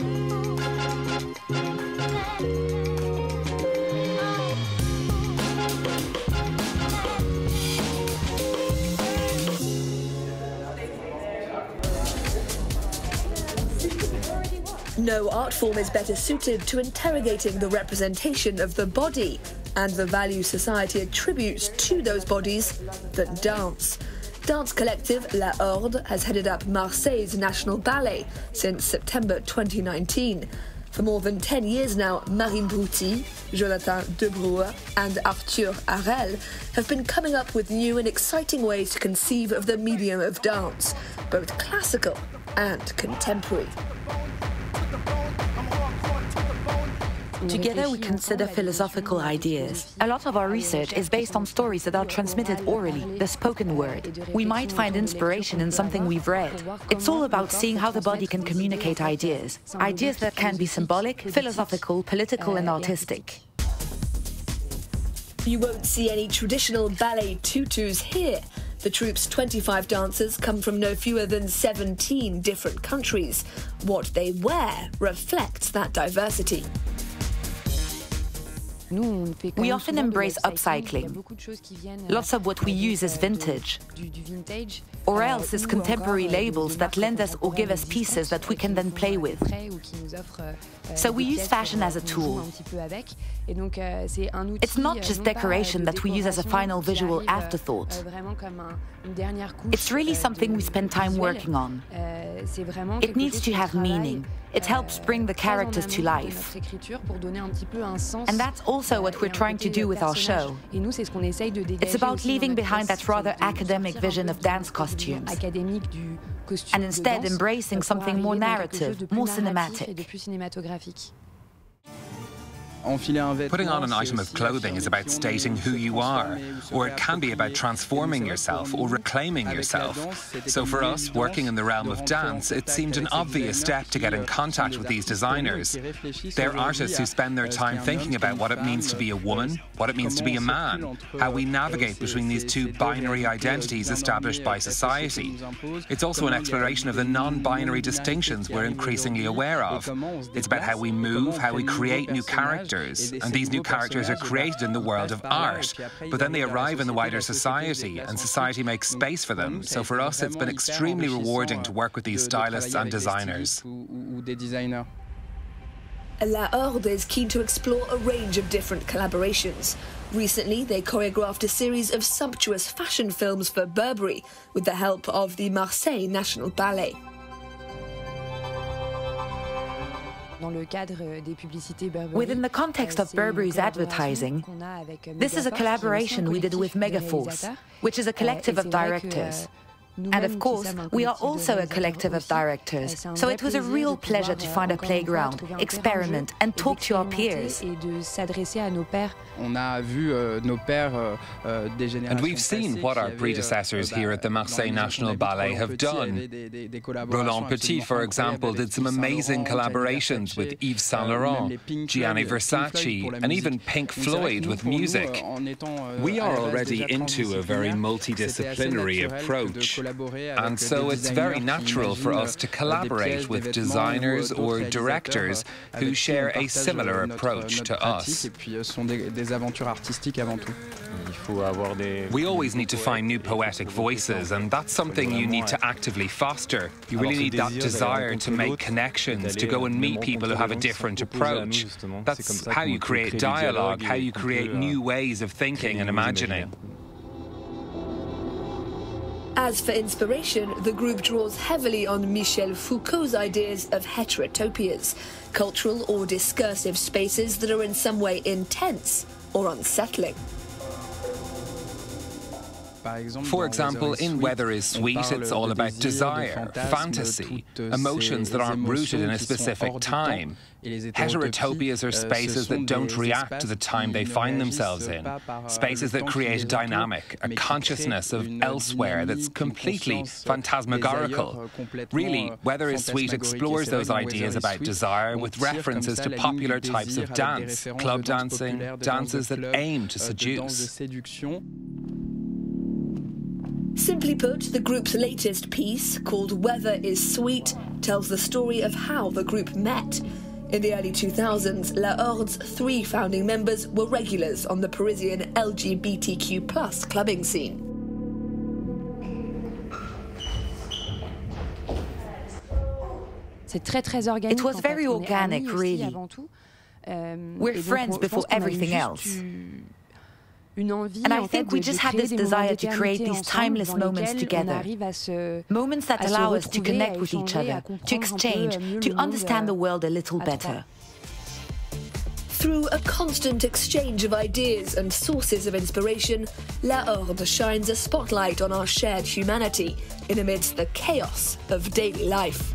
Attention, No art form is better suited to interrogating the representation of the body and the value society attributes to those bodies than dance. Dance collective La Horde has headed up Marseille's National Ballet since September 2019. For more than 10 years now, Marine Brutti, Jonathan Debrouwer, and Arthur Harel have been coming up with new and exciting ways to conceive of the medium of dance, both classical and contemporary. Together, we consider philosophical ideas. A lot of our research is based on stories that are transmitted orally, the spoken word. We might find inspiration in something we've read. It's all about seeing how the body can communicate ideas. Ideas that can be symbolic, philosophical, political, and artistic. You won't see any traditional ballet tutus here. The troupe's 25 dancers come from no fewer than 17 different countries. What they wear reflects that diversity. We often embrace upcycling. Lots of what we use is vintage, or else is contemporary labels that lend us or give us pieces that we can then play with. So we use fashion as a tool. It's not just decoration that we use as a final visual afterthought. It's really something we spend time working on. It needs to have meaning. It helps bring the characters to life. And that's also what we're trying to do with our show. It's about leaving behind that rather academic vision of dance costumes and instead embracing something more narrative, more cinematic. Putting on an item of clothing is about stating who you are, or it can be about transforming yourself or reclaiming yourself. So for us, working in the realm of dance, it seemed an obvious step to get in contact with these designers. They're artists who spend their time thinking about what it means to be a woman, what it means to be a man, how we navigate between these two binary identities established by society. It's also an exploration of the non-binary distinctions we're increasingly aware of. It's about how we move, how we create new characters, characters, and these new characters are created in the world of art, but then they arrive in the wider society, and society makes space for them. So for us, it's been extremely rewarding to work with these stylists and designers. La Horde is keen to explore a range of different collaborations. Recently, they choreographed a series of sumptuous fashion films for Burberry with the help of the Marseille National Ballet. Within the context of Burberry's advertising, this is a collaboration we did with Megaforce, which is a collective of directors. And of course, we are also a collective of directors, so it was a real pleasure to find a playground, experiment, and talk to our peers. And we've seen what our predecessors here at the Marseille National Ballet have done. Roland Petit, for example, did some amazing collaborations with Yves Saint Laurent, Gianni Versace, and even Pink Floyd with music. We are already into a very multidisciplinary approach. And so it's very natural for us to collaborate with designers or directors who share a similar approach to us. We always need to find new poetic voices, and that's something you need to actively foster. You really need that desire to make connections, to go and meet people who have a different approach. That's how you create dialogue, how you create new ways of thinking and imagining. As for inspiration, the group draws heavily on Michel Foucault's ideas of heterotopias, cultural or discursive spaces that are in some way intense or unsettling. For example, in Weather is Sweet, it's all about desire, fantasy, emotions that aren't rooted in a specific time. Heterotopias are spaces that don't react to the time they find themselves in, spaces that create a dynamic, a consciousness of elsewhere that's completely phantasmagorical. Really, Weather is Sweet explores those ideas about desire with references to popular types of dance, club dancing, dances that aim to euh, seduce. Simply put, the group's latest piece, called Weather is Sweet, tells the story of how the group met. In the early 2000s, La Horde's three founding members were regulars on the Parisian LGBTQ plus clubbing scene. It was very organic, really. Euh, We're friends before everything else. And I think we just had this desire to create these timeless moments together. Moments that allow us to connect with each other, to exchange, to understand the world a little better. Through a constant exchange of ideas and sources of inspiration, La Horde shines a spotlight on our shared humanity in amidst the chaos of daily life.